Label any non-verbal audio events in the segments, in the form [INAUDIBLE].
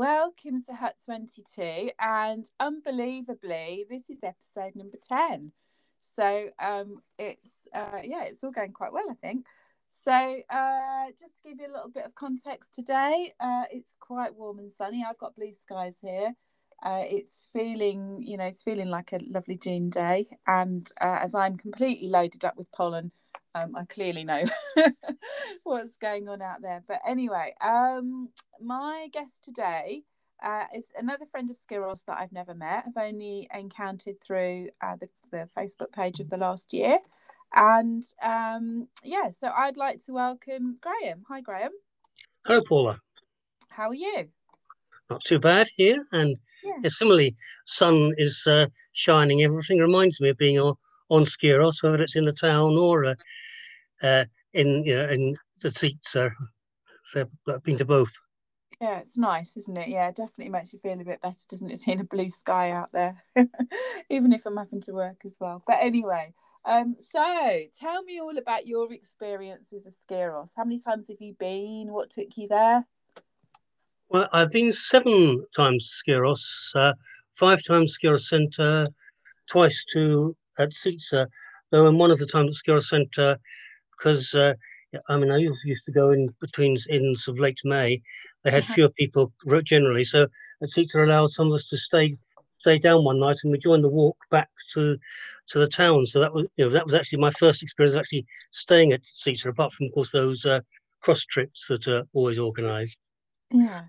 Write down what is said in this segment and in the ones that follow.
welcome to Hut 22. And unbelievably, this is episode number 10. So um, it's, uh, yeah, it's all going quite well, I think. So, uh, just to give you a little bit of context today, uh, it's quite warm and sunny. I've got blue skies here. Uh, it's feeling, you know, it's feeling like a lovely June day. And uh, as I'm completely loaded up with pollen, um, I clearly know [LAUGHS] what's going on out there. But anyway, um, my guest today uh, is another friend of Skiros that I've never met. I've only encountered through uh, the, the Facebook page of the last year. And um, yeah, so I'd like to welcome Graham. Hi, Graham. Hello, Paula. How are you? Not too bad here. And yeah. similarly, sun is uh, shining. Everything reminds me of being on, on Skiros, whether it's in the town or uh, uh, in you know, in the seats. So, so I've been to both. Yeah, it's nice, isn't it? Yeah, it definitely makes you feel a bit better, doesn't it? Seeing a blue sky out there, [LAUGHS] even if I'm having to work as well. But anyway, um, so tell me all about your experiences of Skiros. How many times have you been? What took you there? Well, I've been seven times to Skiros, uh, five times Skiros Centre, twice to Atsitsa, though in one of the times at Skiros Centre, because uh, I mean, I used to go in between ends of late May. They had uh-huh. fewer people generally, so Atsitsa allowed some of us to stay stay down one night, and we joined the walk back to to the town. So that was you know that was actually my first experience actually staying Atsitsa, apart from of course those uh, cross trips that are always organised. Yeah.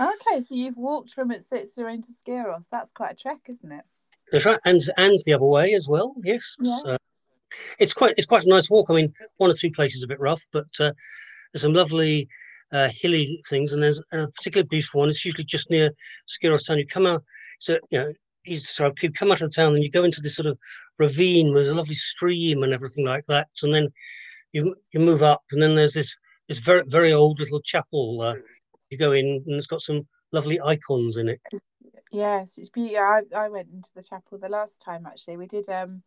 Okay, so you've walked from Atsitsa into Skiros. That's quite a trek, isn't it? That's right, and and the other way as well. Yes. Yeah. Uh, it's quite it's quite a nice walk. I mean, one or two places a bit rough, but uh, there's some lovely uh, hilly things, and there's a particularly beautiful one. It's usually just near Skiros town. You come out, so you know, you, sorry, you come out of the town and you go into this sort of ravine with a lovely stream and everything like that, and then you you move up, and then there's this this very very old little chapel. Uh, you go in, and it's got some lovely icons in it. Yes, it's beautiful. I, I went into the chapel the last time actually. We did um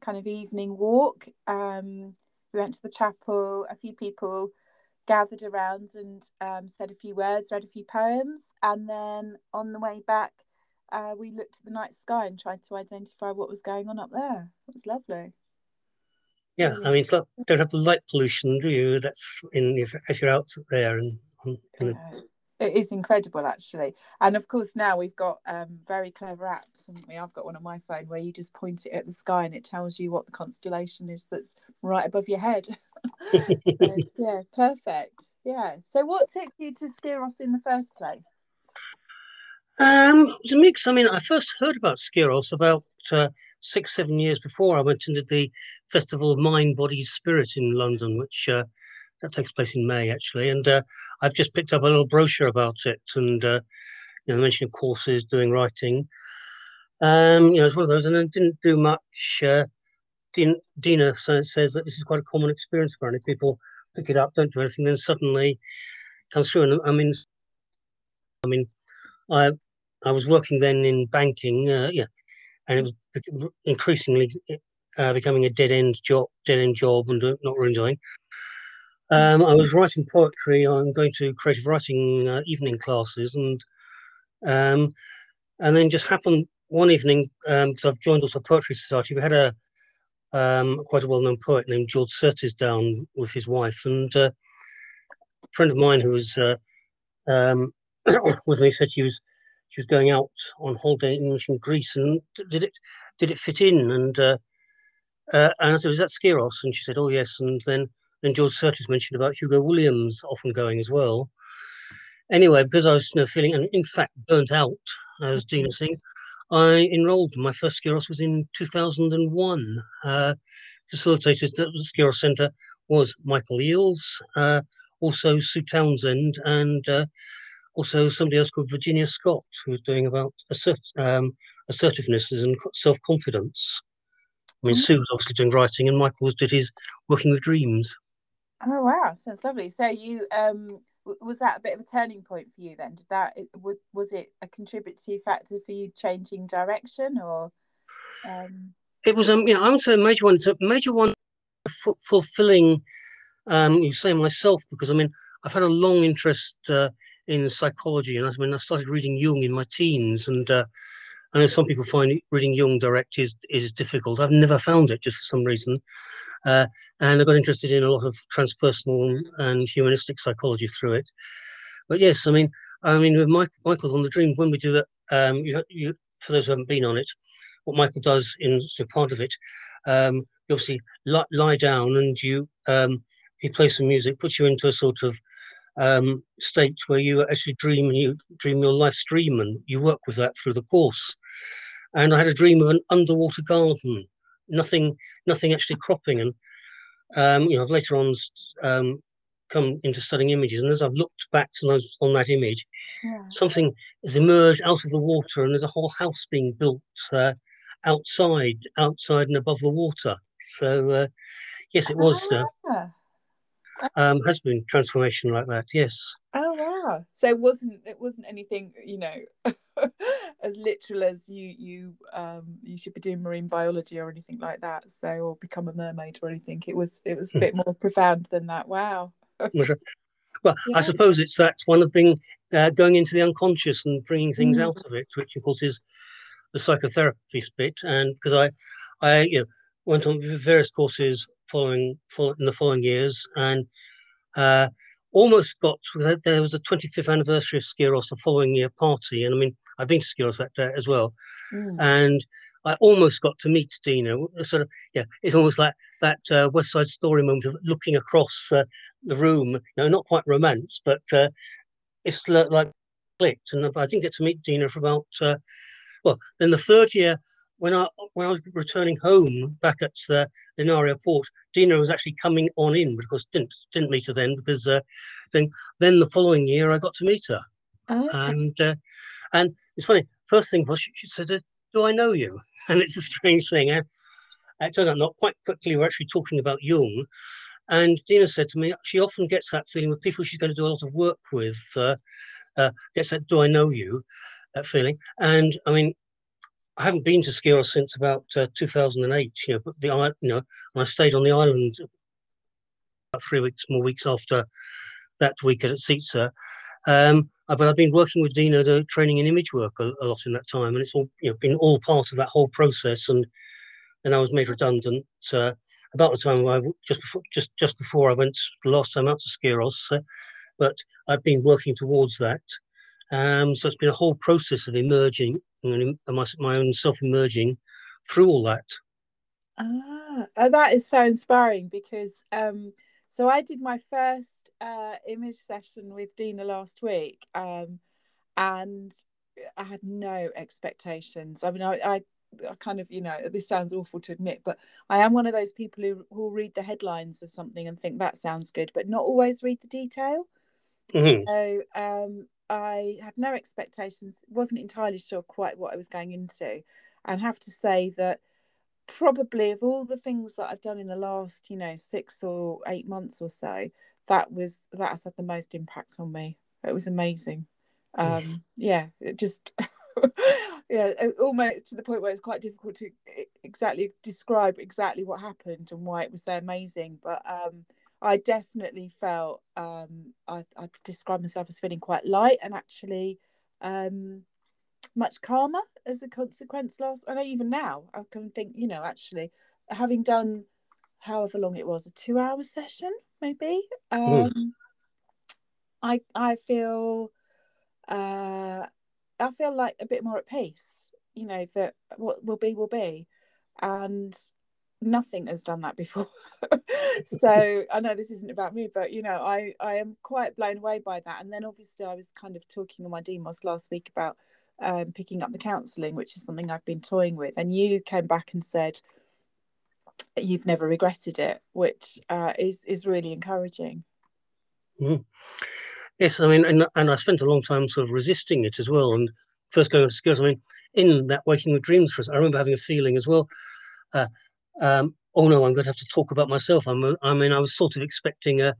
kind of evening walk. Um, we went to the chapel. A few people gathered around and um, said a few words, read a few poems, and then on the way back, uh, we looked at the night sky and tried to identify what was going on up there. It was lovely. Yeah, I mean, it's like don't have the light pollution, do you? That's in if, if you're out there and. and yeah, it is incredible actually. And of course now we've got um, very clever apps haven't we? I've got one on my phone where you just point it at the sky and it tells you what the constellation is that's right above your head. [LAUGHS] So, [LAUGHS] yeah perfect. Yeah. So what took you to skiros in the first place? Um it was a mix. I mean i first heard about skiros about uh, six seven years before i went into the festival of mind body spirit in london which uh, that takes place in May actually, and uh, I've just picked up a little brochure about it, and uh, you know, mentioning courses, doing writing. Um, you know, it's one of those, and then didn't do much. Uh, Dina says that this is quite a common experience for many people. Pick it up, don't do anything, then suddenly comes through. And I mean, I mean, I I was working then in banking, uh, yeah, and it was increasingly uh, becoming a dead end job, dead end job, and not really enjoying. Um, I was writing poetry. I'm going to creative writing uh, evening classes, and um, and then just happened one evening because um, I've joined also a poetry society. We had a um, quite a well-known poet named George Surtees down with his wife, and uh, a friend of mine who was uh, um, [COUGHS] with me said she was she was going out on holiday in ancient Greece, and did it did it fit in? And uh, uh, and I said, "Was that Skiros?" And she said, "Oh yes." And then then George Surtees mentioned about Hugo Williams often going as well. Anyway, because I was you know, feeling, and in fact, burnt out, as Dina saying, I enrolled. My first Skiros was in 2001. Uh, facilitators at the Skiros Centre was Michael Eales, uh, also Sue Townsend, and uh, also somebody else called Virginia Scott, who was doing about assert, um, assertiveness and self confidence. I mean, mm-hmm. Sue was obviously doing writing, and Michael was did his working with dreams. Oh wow, sounds lovely. So you um was that a bit of a turning point for you then? Did that was it a contributory factor for you changing direction or? Um... It was um you know I would say a major one. It's a major one f- fulfilling. Um, you say myself because I mean I've had a long interest uh, in psychology, and I mean, I started reading Jung in my teens, and uh, I know some people find reading Jung direct is is difficult. I've never found it, just for some reason. Uh, and I got interested in a lot of transpersonal and humanistic psychology through it. But yes, I mean, I mean, with Mike, Michael on the Dream, when we do that, um, you, you, for those who haven't been on it, what Michael does in so part of it, um, you obviously lie, lie down and you um, he plays some music, puts you into a sort of um, state where you actually dream and you dream your life stream and you work with that through the course. And I had a dream of an underwater garden, nothing, nothing actually cropping. And um, you know, I've later on um, come into studying images, and as I've looked back on, on that image, yeah. something has emerged out of the water, and there's a whole house being built uh, outside, outside and above the water. So uh, yes, it was. Uh, ah um, has been transformation like that. Yes. Oh wow! So it wasn't it wasn't anything you know [LAUGHS] as literal as you you um you should be doing marine biology or anything like that. So or become a mermaid or anything. It was it was a bit more profound than that. Wow. well, [LAUGHS] yeah. I suppose it's that one of being uh, going into the unconscious and bringing things mm. out of it, which of course is the psychotherapy bit. And because I, I you know went on various courses following, in the following years, and uh, almost got there was a 25th anniversary of Skiros the following year party, and I mean I've been to Skiros that day as well, mm. and I almost got to meet Dina. Sort of, yeah, it's almost like that uh, West Side Story moment of looking across uh, the room. No, not quite romance, but uh, it's like clicked, and I didn't get to meet Dina for about. Uh, well, then the third year, when I when I was returning home back at uh, Linaria Port, Dina was actually coming on in, but of course didn't didn't meet her then because uh, then then the following year I got to meet her, okay. and uh, and it's funny. First thing was she, she said, uh, "Do I know you?" [LAUGHS] And it's a strange thing. Uh, it turned out not quite quickly. We're actually talking about Jung, and Dina said to me she often gets that feeling with people she's going to do a lot of work with. Uh, uh, gets that "Do I know you?" that feeling, and I mean I haven't been to Skiros since about uh, 2008. You know, but the you know, I stayed on the island about three weeks more weeks after that week Atsitsa. Um, uh, but I've been working with Dina, the training in image work a, a, lot in that time, and it's all you know been all part of that whole process. And then I was made redundant uh, about the time I just before just just before I went the last time out to Skiros. But I've been working towards that. Um, so it's been a whole process of emerging and my, my own self emerging through all that. Ah, that is so inspiring because um, so I did my first uh, image session with Dina last week, um, and I had no expectations. I mean, I, I, I kind of, you know, this sounds awful to admit, but I am one of those people who will read the headlines of something and think that sounds good, but not always read the detail. Mm-hmm. So um, I had no expectations, wasn't entirely sure quite what I was going into, and have to say that probably of all the things that I've done in the last, you know, six or eight months or so, that was that has had the most impact on me. It was amazing. Um, yeah, it just [LAUGHS] yeah, almost to the point where it's quite difficult to exactly describe exactly what happened and why it was so amazing. But um, I definitely felt um, I, I describe myself as feeling quite light and actually um, much calmer as a consequence last and even now I can think you know actually having done however long it was a two hour session maybe um, mm. I I feel uh, I feel like a bit more at peace you know that what will be will be and nothing has done that before. [LAUGHS] So i know this isn't about me but you know i i am quite blown away by that. And then obviously i was kind of talking on my demos last week about um, picking up the counselling which is something i've been toying with. And you came back and said you've never regretted it which uh, is is really encouraging. Mm. yes i mean and, and i spent a long time sort of resisting it as well. And first going to skills i mean in that waking with dreams for us i remember having a feeling as well uh, um, oh no, I'm going to have to talk about myself. I'm, I mean, I was sort of expecting a,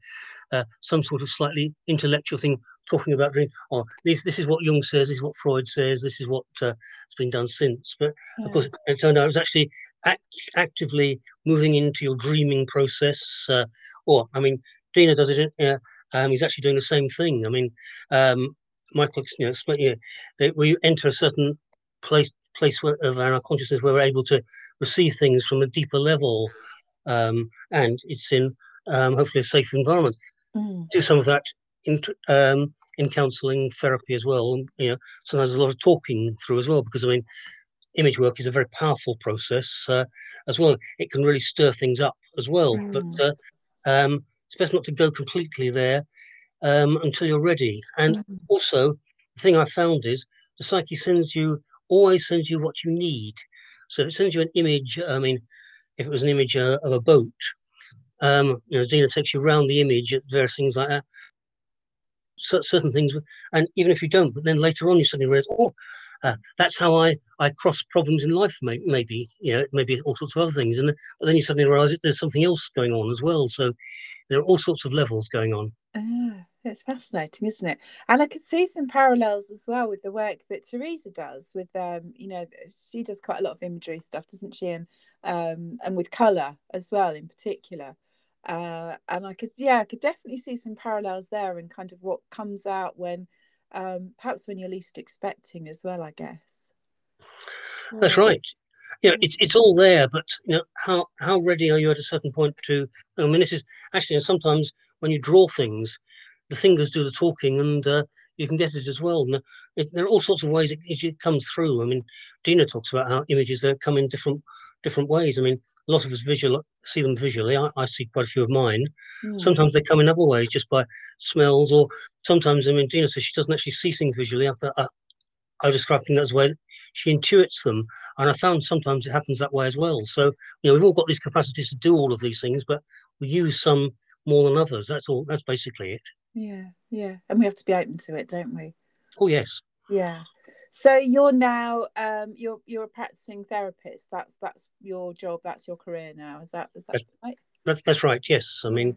a, some sort of slightly intellectual thing, talking about dreams. Oh, this this is what Jung says. This is what Freud says. This is what uh, has been done since. But yeah. of course, it turned out it was actually act, actively moving into your dreaming process. Uh, or I mean, Dina does it uh, um, he's actually doing the same thing. I mean, um, Michael, you know, explain, you know, we enter a certain place place where, of our consciousness where we're able to receive things from a deeper level, um, and it's in um, hopefully a safe environment. Mm. Do some of that in um, in counselling therapy as well. And, you know, sometimes there's a lot of talking through as well because I mean, image work is a very powerful process uh, as well. It can really stir things up as well. Mm. But uh, um, it's best not to go completely there um, until you're ready. And mm. also, the thing I found is the psyche sends you always sends you what you need. So if it sends you an image. I mean, if it was an image uh, of a boat, um, you know, Dina takes you around the image at various things like that. So, certain things, and even if you don't, but then later on you suddenly realize, oh, uh, that's how I, I cross problems in life, may, maybe, you know, maybe all sorts of other things. And but then you suddenly realize that there's something else going on as well. So there are all sorts of levels going on. Ah, it's fascinating, isn't it? And I could see some parallels as well with the work that Teresa does with, um, you know, she does quite a lot of imagery stuff, doesn't she? And, um, and with colour as well, in particular. Uh, and I could, yeah, I could definitely see some parallels there and kind of what comes out when um, perhaps when you're least expecting as well, I guess. That's right. You know, it's it's all there, but you know how how ready are you at a certain point to? I mean, this is actually sometimes when you draw things, the fingers do the talking, and uh, you can get it as well. And it, there are all sorts of ways it, it comes through. I mean, Dina talks about how images that come in different different ways. I mean, a lot of us visual see them visually. I, I see quite a few of mine. Mm. Sometimes they come in other ways, just by smells, or sometimes I mean, Dina says she doesn't actually see things visually. I, I, I describe things as way she intuits them, and I found sometimes it happens that way as well. So you know, we've all got these capacities to do all of these things, but we use some more than others. That's all. That's basically it. Yeah, yeah, and we have to be open to it, don't we? Oh yes. Yeah. So you're now um, you're you're a practicing therapist. That's that's your job. That's your career now. Is that is that that's, right? That, that's right. Yes. I mean,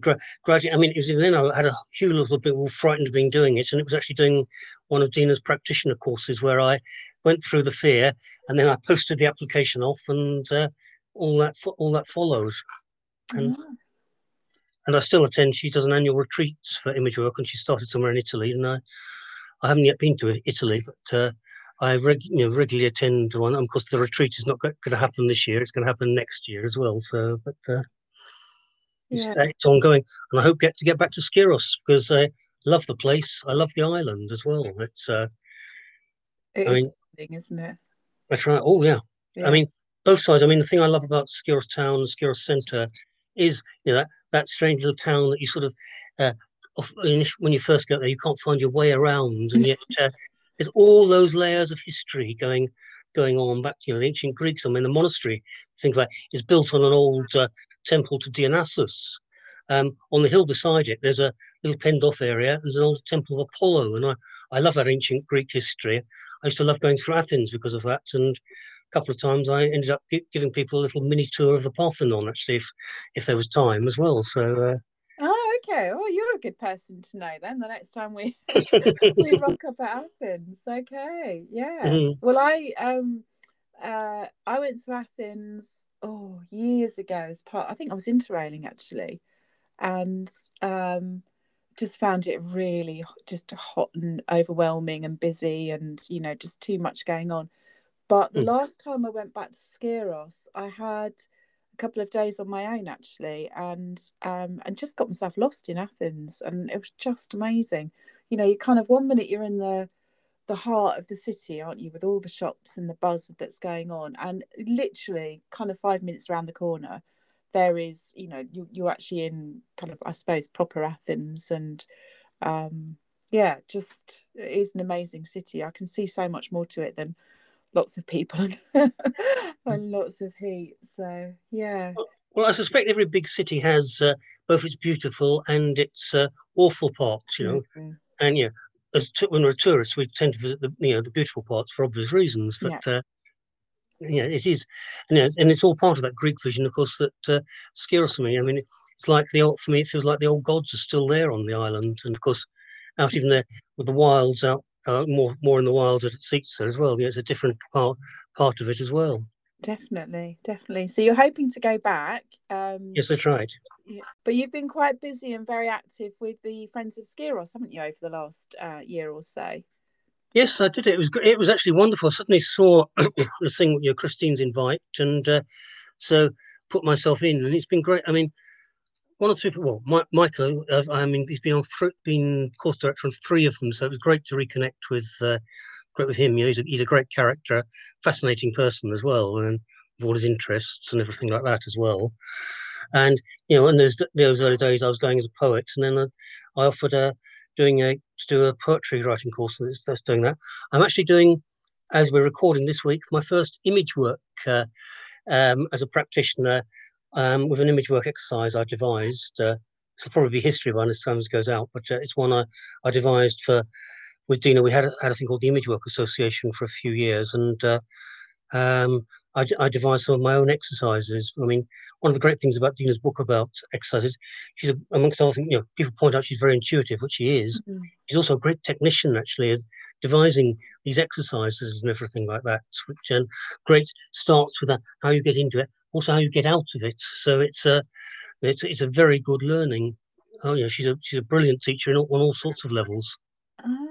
gra- gradually. I mean, it was then I had a few little bit all frightened of being doing it, and it was actually doing one of Dina's practitioner courses where I went through the fear, and then I posted the application off, and uh, all that all that follows. And, oh. And I still attend. She does an annual retreats for image work, and she started somewhere in Italy, and I I haven't yet been to Italy, but uh, I reg- you know, regularly attend one. And of course, the retreat is not going to happen this year; it's going to happen next year as well. So, but uh, yeah. it's, it's, ongoing, and I hope get to get back to Skiros because I love the place. I love the island as well. It's uh, it I mean, thing, isn't it? That's right. Oh yeah. yeah. I mean, both sides. I mean, the thing I love about Skiros town and Skyros centre is you know that, that strange little town that you sort of uh, when you first get there, you can't find your way around, and yet uh, [LAUGHS] there's all those layers of history going going on back. You know, the ancient Greeks. I mean, the monastery, think about, is built on an old uh, temple to Dionysus. Um, on the hill beside it, there's a little penned off area. There's an old temple of Apollo, and I, I love that ancient Greek history. I used to love going through Athens because of that, and couple of times I ended up giving people a little mini tour of the Parthenon, actually, if if there was time as well. So uh, oh, okay. Oh, you're a good person to know then. The next time we [LAUGHS] [LAUGHS] we rock up at Athens. Okay. Yeah. Mm-hmm. Well, I um uh I went to Athens oh years ago as part. I think I was interrailing actually, and um just found it really just hot and overwhelming and busy and you know just too much going on. But the mm. last time I went back to Skiros, I had a couple of days on my own actually and um and just got myself lost in Athens and it was just amazing you know you kind of one minute you're in the the heart of the city aren't you with all the shops and the buzz that's going on and literally kind of 5 minutes around the corner there is you know you, you're actually in kind of I suppose proper Athens and um yeah just it is an amazing city I can see so much more to it than lots of people [LAUGHS] and lots of heat. So yeah. Well, I suspect every big city has uh, both its beautiful and its uh, awful parts, you know. Mm-hmm. And yeah, as t- when we're tourists, we tend to visit the you know the beautiful parts for obvious reasons. But yeah, uh, yeah it is, and, you know, and it's all part of that Greek vision, of course, that uh, scares me. I mean, it's like the old for me. It feels like the old gods are still there on the island, and of course, out even there with the wilds out uh, more more in the wild Atsitsa as well. Yeah, it's a different part part of it as well. Definitely, definitely. So you're hoping to go back. Um, yes, that's right. Yeah. But you've been quite busy and very active with the Friends of Skiros, haven't you, over the last uh, year or so? Yes, I did. It was it was actually wonderful. I suddenly saw [COUGHS] the thing, you know, Christine's invite, and uh, so put myself in, and it's been great. I mean, one or two. Well, My, Michael, uh, I mean, he's been on th- been course director on three of them, so it was great to reconnect with uh, great with him. You know, he's a, he's a great character, fascinating person as well, and with all his interests and everything like that as well. And you know, in those those early days, I was going as a poet, and then I, I offered a doing a to do a poetry writing course that's, that's doing that. I'm actually doing, as we're recording this week, my first image work uh, um, as a practitioner um, with an image work exercise I devised. Uh, it'll probably be history by the time this goes out, but uh, it's one I, I devised for with Dina. We had had a thing called the Image Work Association for a few years, and uh, um, I, I, devised some of my own exercises. I mean, one of the great things about Dina's book about exercises, she's a, amongst other things, you know, people point out she's very intuitive, which she is. Mm-hmm. She's also a great technician, actually, as devising these exercises and everything like that, which um, great starts with that, how you get into it, also how you get out of it. So it's a, it's, it's a very good learning. Oh yeah, she's a she's a brilliant teacher on all, sorts of levels. Ah,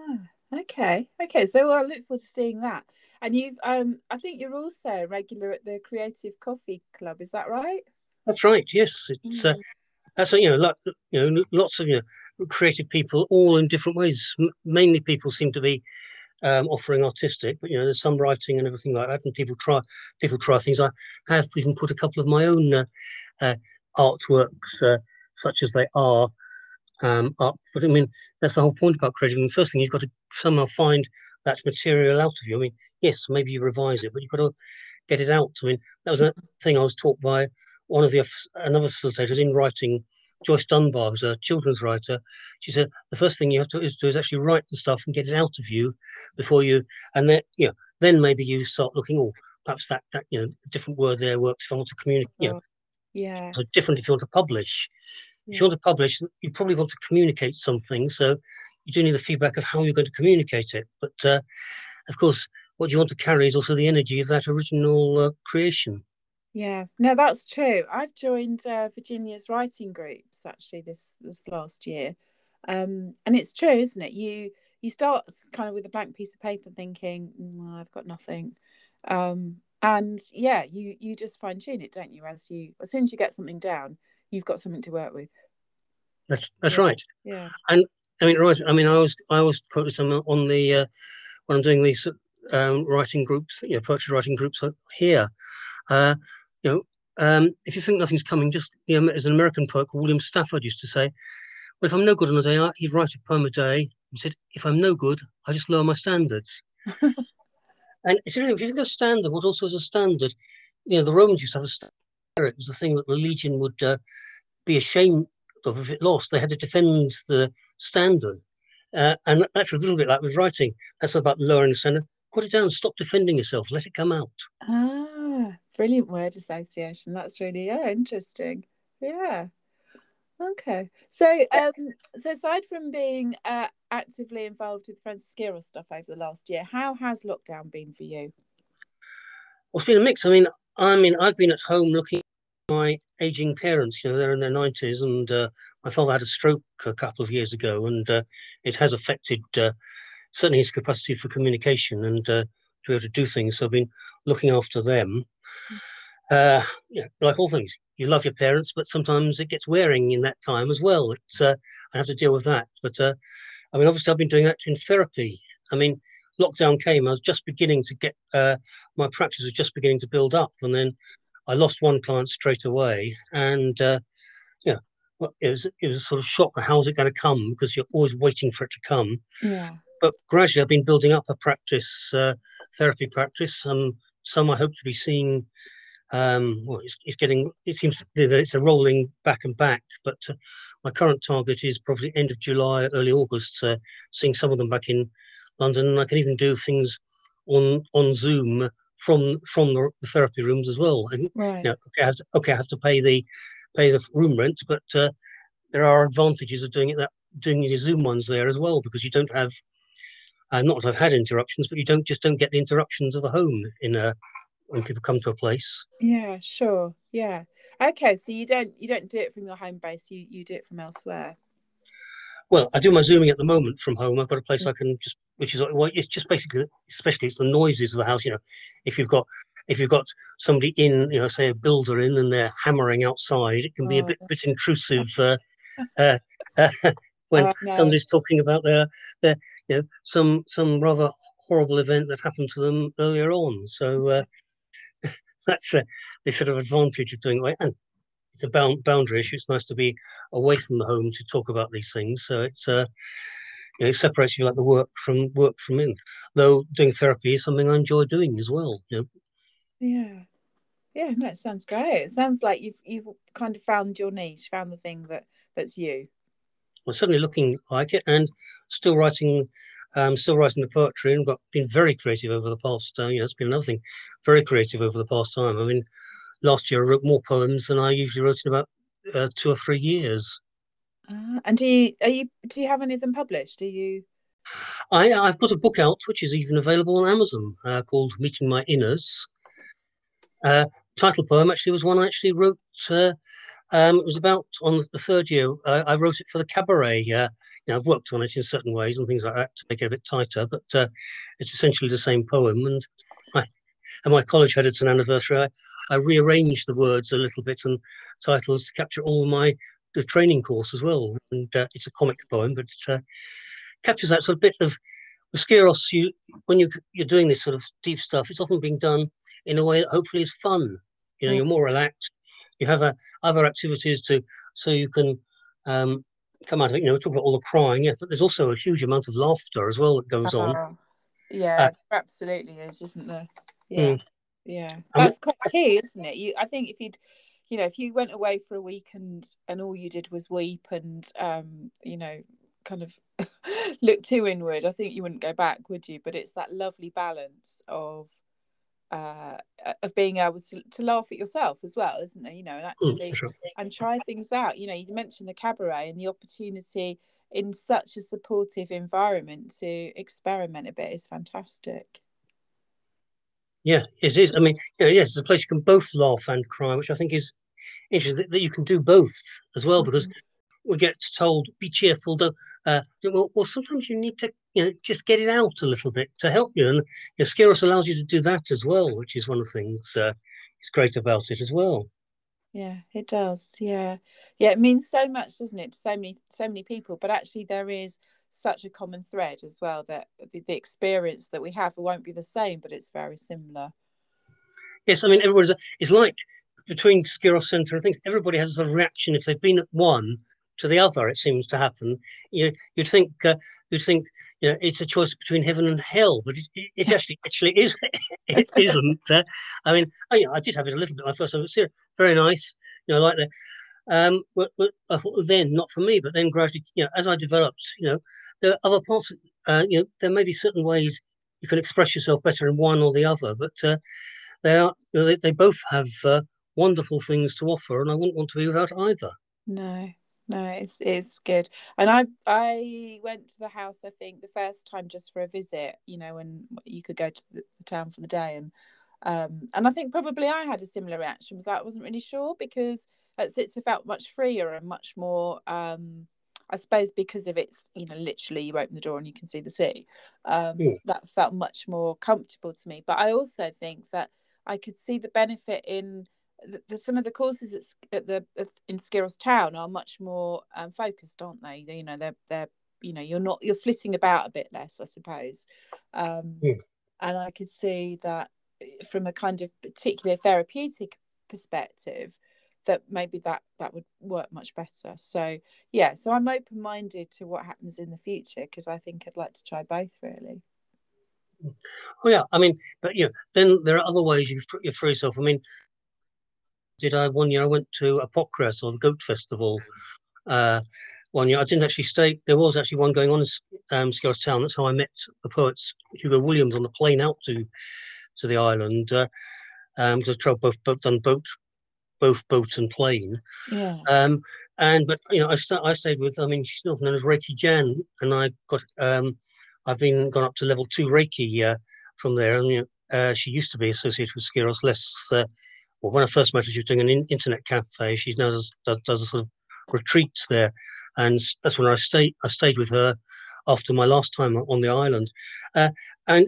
okay, okay. So I look forward to seeing that. And you've, um, I think you're also a regular at the Creative Coffee Club. Is that right? That's right. Yes, it's. Uh, mm. Uh, that's you know, like, you know, lots of you know, creative people, all in different ways. M- mainly, people seem to be um, offering artistic, but you know, there's some writing and everything like that, and people try, people try things. I have even put a couple of my own uh, uh, artworks, uh, such as they are, um, up. But I mean, that's the whole point about creating. I mean, first thing you've got to somehow find that material out of you. I mean, yes, maybe you revise it, but you've got to get it out. I mean, that was a thing I was taught by one of the another facilitators in writing. Joyce Dunbar, who's a children's writer, she said the first thing you have to is, do is actually write the stuff and get it out of you before you, and then you know, then maybe you start looking. Oh, perhaps that that you know, different word there works if I want to communicate. You know, yeah. So different if you want to publish. Yeah. If you want to publish, you probably want to communicate something. So you do need the feedback of how you're going to communicate it. But uh, of course, what you want to carry is also the energy of that original uh, creation. Yeah, no, that's true. I've joined uh, Virginia's writing groups actually this this last year, um, and it's true, isn't it? You you start kind of with a blank piece of paper, thinking, mm, "I've got nothing," um, and yeah, you you just fine tune it, don't you? As you as soon as you get something down, you've got something to work with. That's that's yeah. right. Yeah, and I mean, right. I mean, I was I always quote some on the uh, when I'm doing these um, writing groups, you know, poetry writing groups here. Uh, you know, um, if you think nothing's coming, just you know, as an American poet called William Stafford used to say, "Well, if I'm no good on a day, he'd write a poem a day." He said, "If I'm no good, I just lower my standards." [LAUGHS] and if you think of standard, what also is a standard? You know, the Romans used to have a standard. It was the thing that the legion would uh, be ashamed of if it lost. They had to defend the standard. Uh, and that's a little bit like with writing. That's about lowering the standard put it down, stop defending yourself, let it come out. Ah, brilliant word association. That's really yeah, interesting. Yeah. Okay. So um so aside from being uh, actively involved with Friends of Skiros stuff over the last year, how has lockdown been for you? Well, it's been a mix. I mean, I mean, I've been at home looking my aging parents. You know, they're in their nineties, and uh, my father had a stroke a couple of years ago, and uh, it has affected uh, certainly his capacity for communication and uh, to be able to do things. So I've been looking after them. Uh, yeah, like all things, you love your parents, but sometimes it gets wearing in that time as well. It's uh, I have to deal with that. But uh, I mean, obviously, I've been doing that in therapy. I mean, lockdown came, I was just beginning to get uh, my practice was just beginning to build up, and then I lost one client straight away, and uh, yeah, well, it was it was a sort of shock. How's it going to come? Because you're always waiting for it to come. Yeah but gradually I've been building up a practice, uh, therapy practice. Um, some I hope to be seeing. Um, well, it's, it's, getting. It seems that it's a rolling back and back, but uh, my current target is probably end of July, early August. Uh, seeing some of them back in London, and I can even do things on on Zoom from from the, the therapy rooms as well. And, right. You know, okay, I have to, okay, I have to pay the pay the room rent, but uh, there are advantages of doing it that doing the Zoom ones there as well because you don't have uh, not that I've had interruptions, but you don't just don't get the interruptions of the home in a when people come to a place. Yeah, sure. Yeah. Okay, so you don't you don't do it from your home base. You you do it from elsewhere. Well, I do my zooming at the moment from home. I've got a place I can just, which is well, it's just basically, especially it's the noises of the house. You know, if you've got if you've got somebody in, you know, say a builder in, and they're hammering outside, it can be a bit Oh. bit intrusive. Uh, uh, uh, [LAUGHS] when Oh, no. somebody's talking about their, their, you know, some some rather horrible event that happened to them earlier on. So uh, [LAUGHS] that's uh, the sort of advantage of doing it. Right. And it's a bound, boundary issue. It's nice to be away from the home to talk about these things. So it's uh, you know, it separates you like the work from work from in. Though doing therapy is something I enjoy doing as well. You know, Yeah. Yeah, no, it sounds great. It sounds like you've you've kind of found your niche, found the thing that that's you. I'm certainly looking like it, and still writing, um, still writing the poetry, and got been very creative over the past. Uh, you know, it's been another thing, very creative over the past time. I mean, last year I wrote more poems than I usually wrote in about uh, two or three years. Uh, and do you are you do you have any of them published? Do you? I I've got a book out which is even available on Amazon uh, called Meeting My Inners. Uh, title poem actually was one I actually wrote. Uh, um, it was about on the third year. Uh, I wrote it for the cabaret. Uh, you know, I've worked on it in certain ways and things like that to make it a bit tighter, but it's essentially the same poem. And and my college had its an anniversary. I, I rearranged the words a little bit and titles to capture all my the training course as well. And uh, it's a comic poem, but it uh, captures that sort of bit of the Skiros. You when you you're doing this sort of deep stuff, it's often being done in a way that hopefully is fun. You know, Mm. you're more relaxed. You have uh, other activities to so you can um, come out of it. You know, talk about all the crying, yeah, but there's also a huge amount of laughter as well that goes on. Oh, yeah, there absolutely is, isn't there? Yeah, Mm. yeah. That's quite key, isn't it? You, I think if you'd, you know, if you went away for a week and and all you did was weep and um, you know, kind of [LAUGHS] look too inward, I think you wouldn't go back, would you? But it's that lovely balance of uh of being able to, to laugh at yourself as well isn't it? you know and Mm, actually for sure. and try things out. You know, you mentioned the cabaret and the opportunity in such a supportive environment to experiment a bit is fantastic. Yeah, it is. I mean, you know, yes, it's a place you can both laugh and cry, which I think is interesting that, you can do both as well, because we get told be cheerful. Don't, uh, well, well, sometimes you need to, you know, just get it out a little bit to help you, and you know, Skiros allows you to do that as well, which is one of the things uh, is great about it as well. Yeah, it does. Yeah. Yeah, it means so much, doesn't it, to so many so many people, but actually there is such a common thread as well that the, the experience that we have won't be the same, but it's very similar. Yes, I mean, everybody's it's like between Skiros Centre and things, everybody has a sort of reaction if they've been at one to the other. It seems to happen. You you'd think uh, you'd think you know it's a choice between heaven and hell, but it, it, it actually [LAUGHS] actually is it isn't. Uh, I mean, I, you know, I did have it a little bit my first time. It's very nice, you know, like that. Um, but, but I then not for me. But then gradually, you know, as I developed, you know, there are other parts. Uh, you know, there may be certain ways you can express yourself better in one or the other, but uh, they are you know, they, they both have uh, wonderful things to offer, and I wouldn't want to be without either. No, no, it's it's good. And I I went to the house I think the first time just for a visit, you know, when you could go to the, the town for the day and um and I think probably I had a similar reaction because I wasn't really sure because Atsitsa felt much freer and much more um I suppose because of its, you know, literally you open the door and you can see the sea. Um, Mm. That felt much more comfortable to me. But I also think that I could see the benefit in the, the, some of the courses at, at the at- in Skiros Town are much more um, focused, aren't they? You know, they're they're you know you're not you're flitting about a bit less, I suppose. Um, Mm. And I could see that eh, from a kind of particular therapeutic perspective, that maybe that that would work much better. So yeah, so I'm open minded to what happens in the future because I think I'd like to try both really. Oh yeah, I mean, but you know, then there are other ways you you free yourself. I mean, did I one year I went to Apokries or the Goat Festival. Uh, one year I didn't actually stay. There was actually one going on in um, Skiros Town. That's how I met the poets Hugo Williams on the plane out to to the island. Uh, um, because I both both done boat, both boat and plane. Yeah. Um, and but you know, I sta I stayed with. I mean, she's not known as Reiki Jan, and I got um, I've been gone up to level two Reiki uh, from there, and you know, uh, she used to be associated with Skiros, less. Uh, well, when I first met her, she was doing an in- internet cafe. She now does, does, does a sort of retreats there, and that's when I stayed. I stayed with her after my last time on the island, uh, and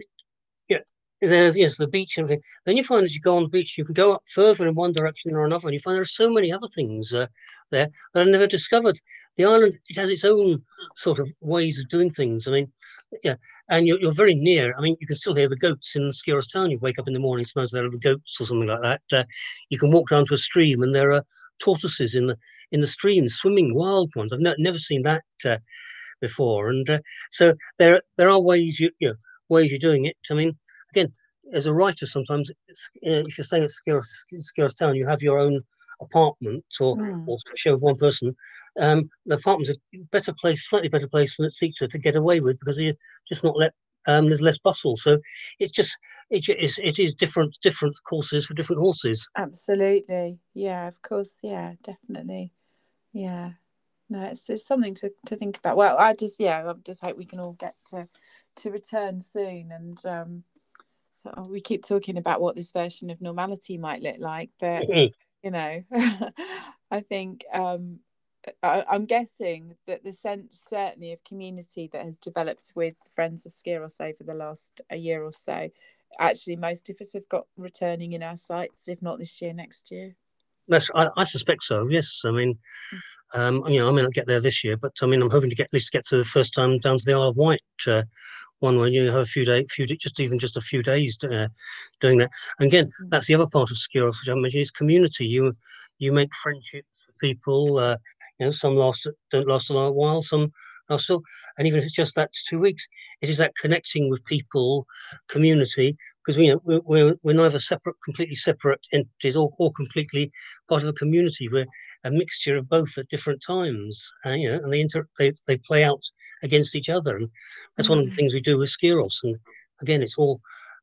there's yes the beach and everything. Then you find as you go on the beach, you can go up further in one direction or another, and you find there are so many other things uh, there that I never discovered. The island it has its own sort of ways of doing things. I mean, yeah, and you're, you're very near. I mean, you can still hear the goats in Skiros town. You wake up in the morning, sometimes there are the goats or something like that. Uh, you can walk down to a stream, and there are tortoises in the in the stream swimming, wild ones. I've ne- never seen that uh, before, and uh, so there there are ways you, you know ways you're doing it. I mean, again, as a writer, sometimes uh, if you're staying at Skiros Town, you have your own apartment or, mm. or share with one person. Um, the apartment's a better place, slightly better place than Atsitsa to get away with because you're just not let. Um, there's less bustle, so it's just it is it is different different courses for different horses. Absolutely, yeah, of course, yeah, definitely, yeah. No, it's, it's something to, to think about. Well, I just yeah, I just hope we can all get to to return soon and um we keep talking about what this version of normality might look like but mm-hmm. you know [LAUGHS] i think um I, am guessing that the sense certainly of community that has developed with friends of skiros over the last a year or so actually most of us have got returning in our sights if not this year next year Yes, I, I suspect so yes i mean um, you know, I may not get there this year, but I mean, I'm hoping to get at least get to the first time down to the Isle of Wight uh, one where you have a few days, few just even just a few days uh, doing that. And again, mm. that's the other part of Skiros, which I mentioned, is community. You you make friendships with people. Uh, you know, some last don't last a long while, some are still, and even if it's just that two weeks, it is that connecting with people, community, because we you know we're, we're, we're neither separate, completely separate entities, or, or completely part of a community. We're a mixture of both at different times, uh, you know, and they inter they, they play out against each other, and that's mm. one of the mm. things we do with Skiros. And again, it's all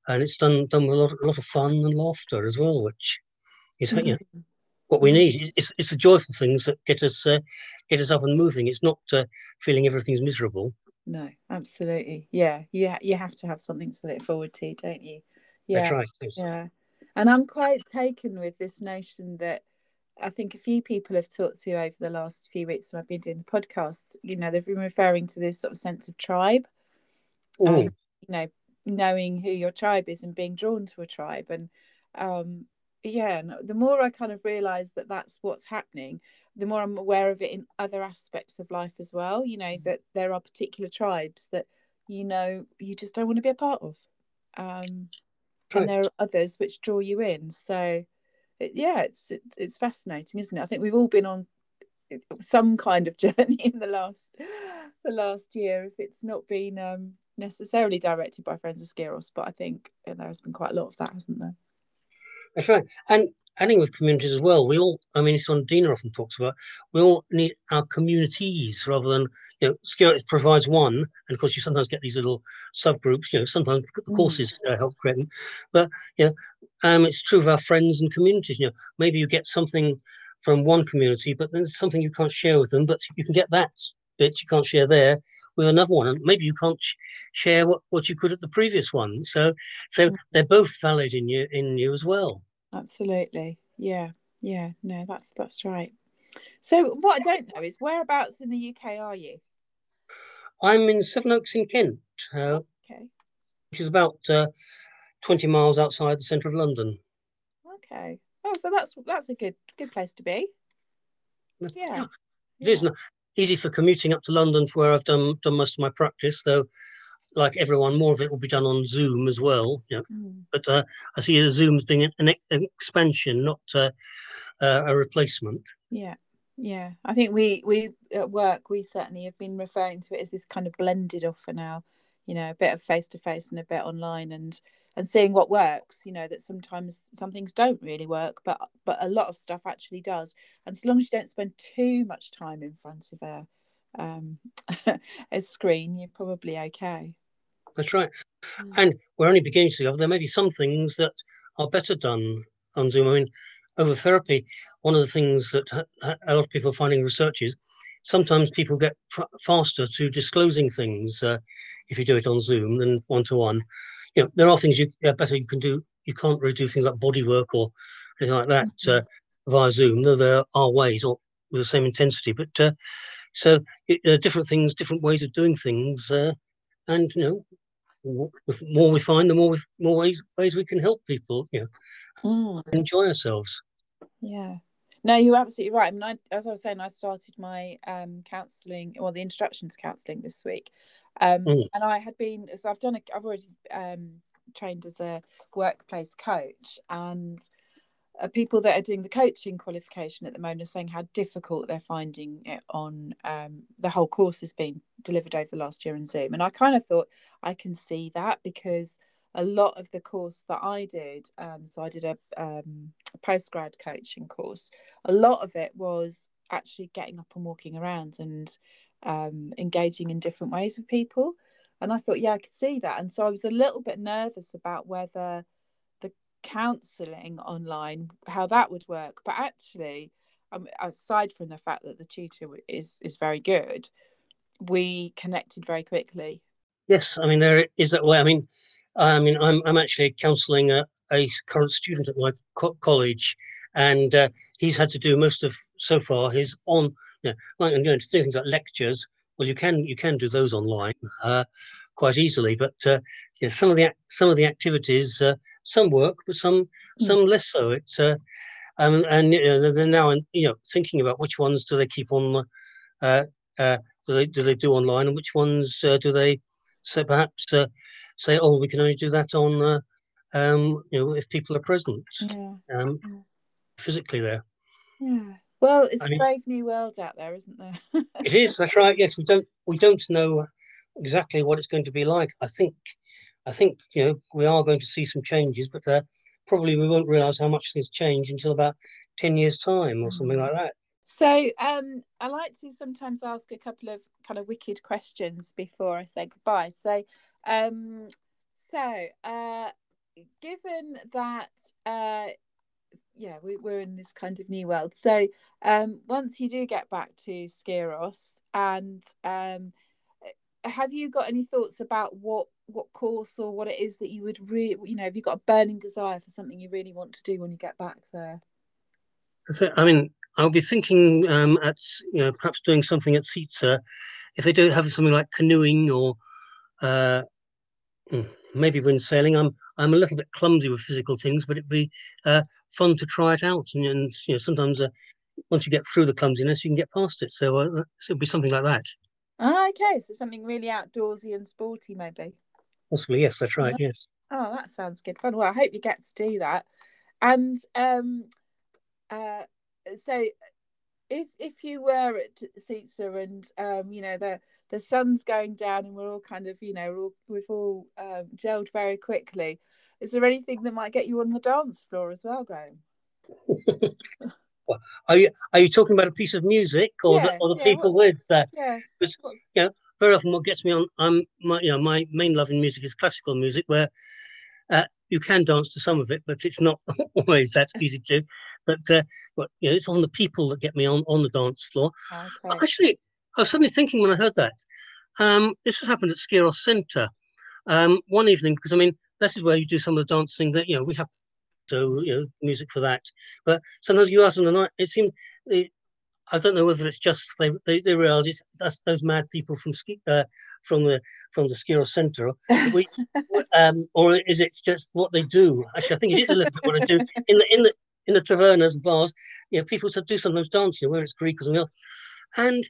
and it's done done with a lot, a lot of fun and laughter as well, which is mm-hmm. you know, what we need. It's, it's the joyful things that get us uh, get us up and moving. It's not uh, feeling everything's miserable. No, absolutely. Yeah, you you have to have something to look forward to, don't you? Yeah, right. Yeah, and I'm quite taken with this notion that I think a few people have talked to over the last few weeks when I've been doing the podcast. You know, they've been referring to this sort of sense of tribe. And, you know, knowing who your tribe is and being drawn to a tribe and um yeah and the more i kind of realize that that's what's happening the more i'm aware of it in other aspects of life as well you know mm. that there are particular tribes that you know you just don't want to be a part of um and there are others which draw you in. So it, yeah it's it, it's fascinating isn't it? I think we've all been on some kind of [LAUGHS] journey in the last the last year if it's not been um necessarily directed by friends of skiros but i think there has been quite a lot of that hasn't there that's right. And adding with communities as well, we all, I mean, it's one Dina often talks about, we all need our communities rather than, you know, Skill provides one. And of course, you sometimes get these little subgroups, you know, sometimes the mm. courses uh, help create them. But, you know, um, it's true of our friends and communities. You know, maybe you get something from one community, but there's something you can't share with them, but you can get that bit you can't share there with another one. And maybe you can't sh- share what, what you could at the previous one. So so mm. they're both valid in you in you as well. Absolutely. Yeah. Yeah. No that's that's right. So what i don't know is whereabouts in the uk are you? I'm in sevenoaks in kent uh, okay. which is about uh, 20 miles outside the centre of london. Okay. Oh so that's that's a good good place to be. Yeah. [LAUGHS] it is not easy for commuting up to London for where I've done done most of my practice, though like everyone, more of it will be done on Zoom as well. You know? mm. But uh, I see the Zoom as being an, an expansion, not uh, uh, a replacement. Yeah, yeah. I think we we at work we certainly have been referring to it as this kind of blended offer now. You know, a bit of face to face and a bit online, and and seeing what works you know that sometimes some things don't really work but but a lot of stuff actually does. And so long as you don't spend too much time in front of a um [LAUGHS] a screen you're probably okay. That's right. Mm. and we're only beginning to see there may be some things that are better done on zoom. I mean over therapy one of the things that a lot of people are finding research is sometimes people get faster to disclosing things uh, if you do it on zoom than one to one you know, there are things you uh, better you can do. You can't really do things like body work or anything like that uh, mm-hmm. via Zoom. Though there are ways, or with the same intensity. But uh, so uh, different things, different ways of doing things, uh, and you know, the more we find, the more we, more ways ways we can help people. You know, mm. enjoy ourselves. Yeah. No, you're absolutely right. I mean, I, as I was saying, I started my um, counselling or the introduction to counselling this week, um, mm. and I had been so I've done a, I've already um, trained as a workplace coach, and uh, people that are doing the coaching qualification at the moment are saying how difficult they're finding it on um, the whole course has been delivered over the last year in Zoom. And I kind of thought I can see that because a lot of the course that I did, um, so I did a, um, a postgrad coaching course, a lot of it was actually getting up and walking around and um, engaging in different ways with people. And I thought, yeah, I could see that. And so I was a little bit nervous about whether the counselling online, how that would work. But actually, um, aside from the fact that the tutor is is very good, we connected very quickly. Yes, I mean there is that way. I mean, I mean I'm I'm actually counselling a, a current student at my co- college, and uh, he's had to do most of so far his on you know, like to do things like lectures. Well, you can you can do those online uh, quite easily, but uh, you know, some of the some of the activities uh, some work, but some mm. some less so. It's uh, um, and you know, they're now you know thinking about which ones do they keep on, uh, uh, do they do they do online, and which ones uh, do they so perhaps uh, say, oh, we can only do that on, uh, um, you know, if people are present, yeah. Um, yeah. physically there. Yeah. Well, it's I mean, a brave new world out there, isn't there? it is. That's right. Yes, we don't we don't know exactly what it's going to be like. I think I think you know we are going to see some changes, but uh, probably we won't realise how much things change until about ten years' time or something like that. So um, I like to sometimes ask a couple of kind of wicked questions before I say goodbye. So, um, so uh, given that uh, yeah, we, we're in this kind of new world. So um, once you do get back to Skyros, and um, have you got any thoughts about what what course or what it is that you would really you know have you got a burning desire for something you really want to do when you get back there i mean i'll be thinking um, at you know perhaps doing something at Atsitsa if they do have something like canoeing or uh, maybe wind sailing i'm i'm a little bit clumsy with physical things but it'd be uh, fun to try it out and, and you know sometimes uh, once you get through the clumsiness you can get past it so uh, it'll be something like that Oh, okay, so something really outdoorsy and sporty, maybe. Possibly, yes, that's right. Yes. Oh, that sounds good fun. Well, I hope you get to do that. And um, uh, so, if if you were at Atsitsa and um, you know the the sun's going down and we're all kind of you know we're all, we've all um, gelled very quickly, is there anything that might get you on the dance floor as well, Graham? [LAUGHS] Are you are you talking about a piece of music or yeah, the or the yeah, people with that? Yeah. Because you know, very often what gets me on, I'm my you know my main love in music is classical music, where uh, you can dance to some of it, but it's not [LAUGHS] always that easy to. But uh, but you know, it's on the people that get me on on the dance floor. Okay. Actually, I was suddenly thinking when I heard that. Um, this has happened at Skyros Centre um, one evening because I mean this is where you do some of the dancing that you know we have so you know music for that. But sometimes you ask them the night, it seems it, I don't know whether it's just they they, they realize it's that's those mad people from ski uh, from the from the Skyros Centre, [LAUGHS] we, um, or is it just what they do? Actually, I think it is a little bit what they do in the in the in the tavernas and bars. You know, people do sometimes dance, you know, whether it's Greek or something else. And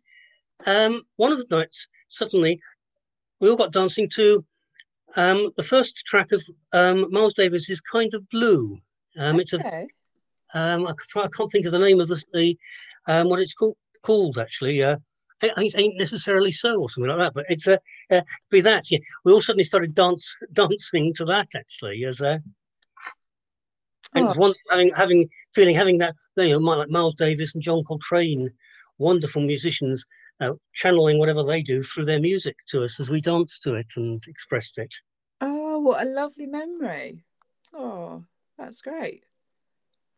um, one of the nights, suddenly, we all got dancing to um, the first track of um, Miles Davis is kind of blue. Um, it's a, um, I, I, can't think of the name of the, the um, what it's called called actually. Uh, I think ain't necessarily so or something like that, but it's a uh, uh, be that. Yeah, we all suddenly started dance [LAUGHS] dancing to that actually as a. And oh. one having having feeling having that you know like Miles Davis and John Coltrane, wonderful musicians uh, channeling whatever they do through their music to us as we danced to it and expressed it. Oh, what a lovely memory! Oh, that's great.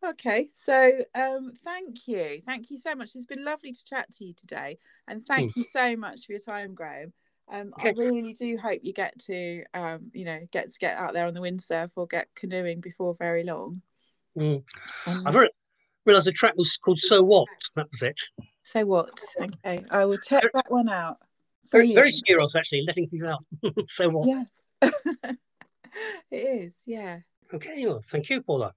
Okay, so um, thank you, thank you so much. It's been lovely to chat to you today, and thank mm. you so much for your time, Graham. Um, I really do hope you get to, um, you know, get to get out there on the windsurf or get canoeing before very long. Mm. Um, I realised the track was called So What. That was it. So What? Okay, I will check very, that one out. Very, very Skyros actually, letting things out. [LAUGHS] so What? Yeah, [LAUGHS] it is. Yeah. Okay, well, thank you, Paula.